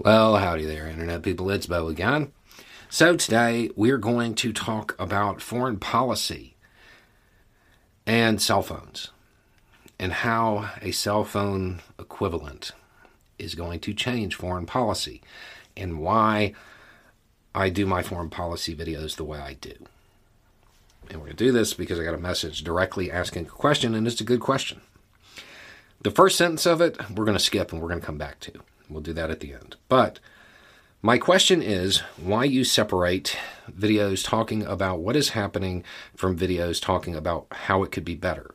Well, howdy there, Internet people. It's Beau again. So, today we're going to talk about foreign policy and cell phones and how a cell phone equivalent is going to change foreign policy and why I do my foreign policy videos the way I do. And we're going to do this because I got a message directly asking a question, and it's a good question. The first sentence of it, we're going to skip and we're going to come back to. We'll do that at the end. But my question is why you separate videos talking about what is happening from videos talking about how it could be better.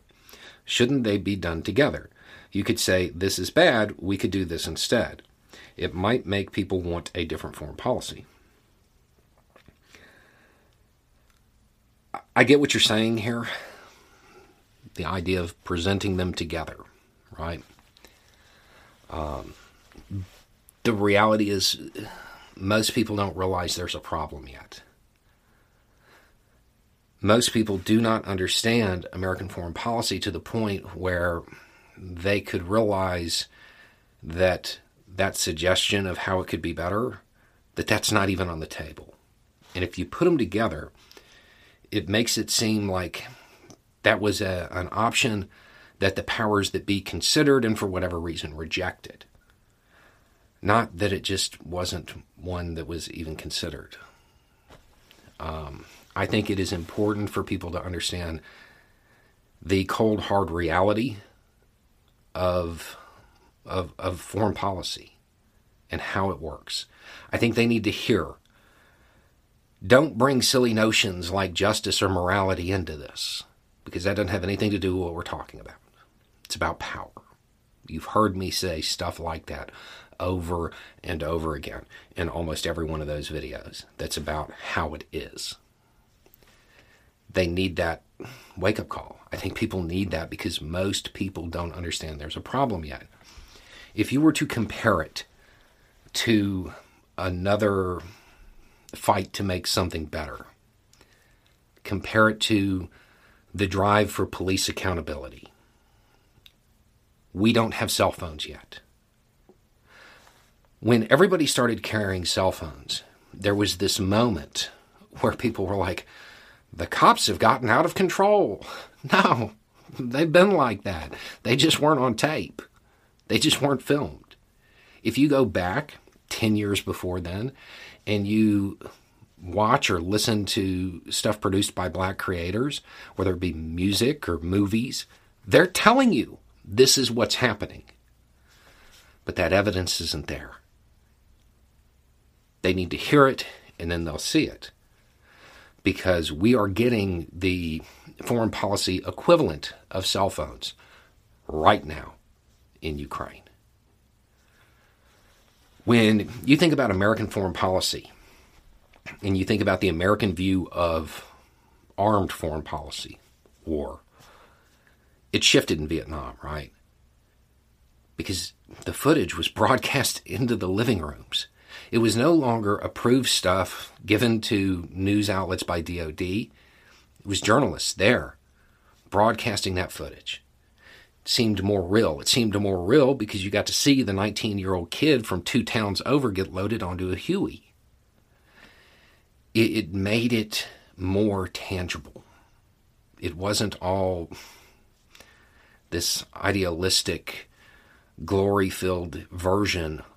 Shouldn't they be done together? You could say, This is bad, we could do this instead. It might make people want a different foreign policy. I get what you're saying here. The idea of presenting them together, right? Um, the reality is, most people don't realize there's a problem yet. Most people do not understand American foreign policy to the point where they could realize that that suggestion of how it could be better, that that's not even on the table. And if you put them together, it makes it seem like that was a, an option that the powers that be considered and for whatever reason rejected. Not that it just wasn't one that was even considered. Um, I think it is important for people to understand the cold, hard reality of, of, of foreign policy and how it works. I think they need to hear. Don't bring silly notions like justice or morality into this because that doesn't have anything to do with what we're talking about. It's about power. You've heard me say stuff like that over and over again in almost every one of those videos that's about how it is. They need that wake up call. I think people need that because most people don't understand there's a problem yet. If you were to compare it to another fight to make something better, compare it to the drive for police accountability. We don't have cell phones yet when everybody started carrying cell phones, there was this moment where people were like, the cops have gotten out of control. No, they've been like that. They just weren't on tape, they just weren't filmed. If you go back 10 years before then and you watch or listen to stuff produced by black creators, whether it be music or movies, they're telling you this is what's happening. But that evidence isn't there. They need to hear it and then they'll see it. Because we are getting the foreign policy equivalent of cell phones right now in Ukraine. When you think about American foreign policy and you think about the American view of armed foreign policy, war, it shifted in Vietnam, right? Because the footage was broadcast into the living rooms it was no longer approved stuff given to news outlets by DOD. It was journalists there broadcasting that footage. It seemed more real. It seemed more real because you got to see the 19 year old kid from two towns over get loaded onto a Huey. It, it made it more tangible. It wasn't all this idealistic, glory filled version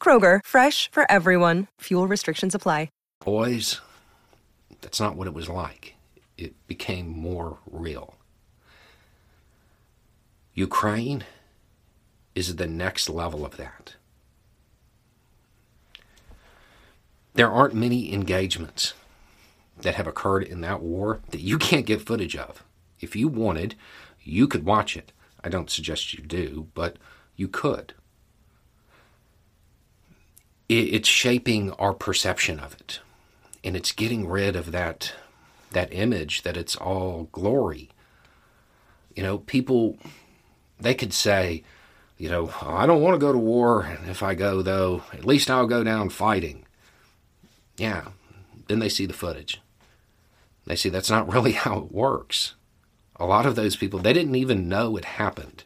Kroger, fresh for everyone. Fuel restrictions apply. Boys, that's not what it was like. It became more real. Ukraine is the next level of that. There aren't many engagements that have occurred in that war that you can't get footage of. If you wanted, you could watch it. I don't suggest you do, but you could. It's shaping our perception of it. And it's getting rid of that that image that it's all glory. You know, people they could say, you know, I don't want to go to war, if I go though, at least I'll go down fighting. Yeah. Then they see the footage. They see that's not really how it works. A lot of those people, they didn't even know it happened.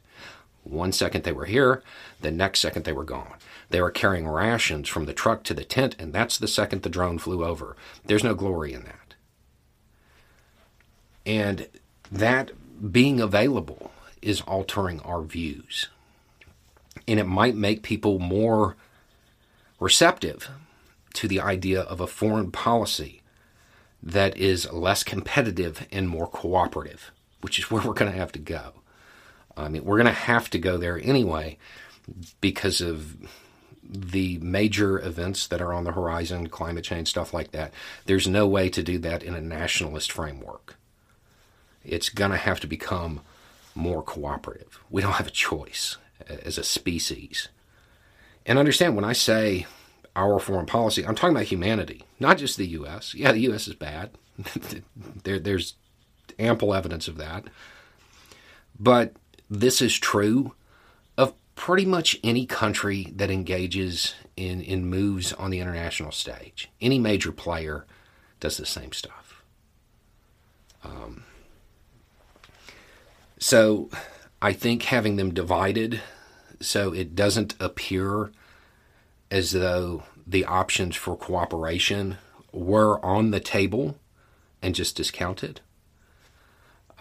One second they were here, the next second they were gone. They were carrying rations from the truck to the tent, and that's the second the drone flew over. There's no glory in that. And that being available is altering our views. And it might make people more receptive to the idea of a foreign policy that is less competitive and more cooperative, which is where we're going to have to go. I mean, we're going to have to go there anyway because of the major events that are on the horizon, climate change, stuff like that. There's no way to do that in a nationalist framework. It's going to have to become more cooperative. We don't have a choice as a species. And understand when I say our foreign policy, I'm talking about humanity, not just the U.S. Yeah, the U.S. is bad. there, there's ample evidence of that. But this is true of pretty much any country that engages in, in moves on the international stage. Any major player does the same stuff. Um, so I think having them divided so it doesn't appear as though the options for cooperation were on the table and just discounted.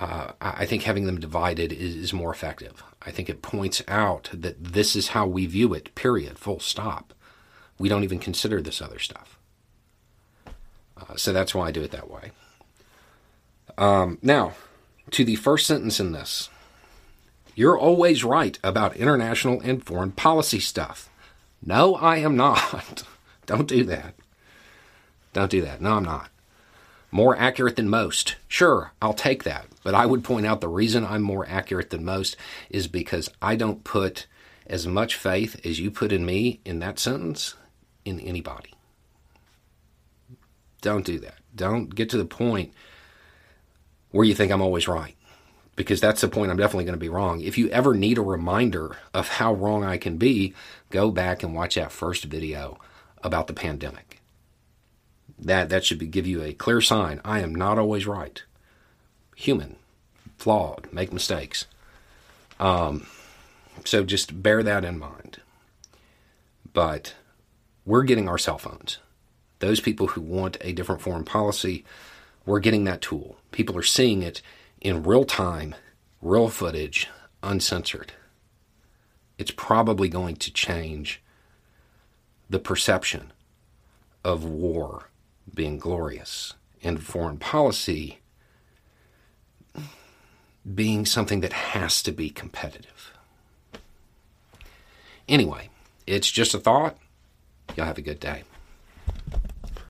Uh, I think having them divided is, is, more effective. I think it points out that this is how we view it, period, full stop. We don't even consider this other stuff. Uh, so that's why I do it that way. Um, now, to the first sentence in this You're always right about international and foreign policy stuff. No, I am not. Don't do that. Don't do that. No, I'm not. More accurate than most. Sure, I'll take that. But I would point out the reason I'm more accurate than most is because I don't put as much faith as you put in me in that sentence in anybody. Don't do that. Don't get to the point where you think I'm always right. Because that's the point I'm definitely going to be wrong. If you ever need a reminder of how wrong I can be, go back and watch that first video about the pandemic. That that should be, give you a clear sign. I am not always right. Human, flawed, make mistakes. Um, so just bear that in mind. But we're getting our cell phones. Those people who want a different foreign policy we're getting that tool. People are seeing it in real time, real footage, uncensored. It's probably going to change the perception of war being glorious and foreign policy being something that has to be competitive. Anyway, it's just a thought. Y'all have a good day.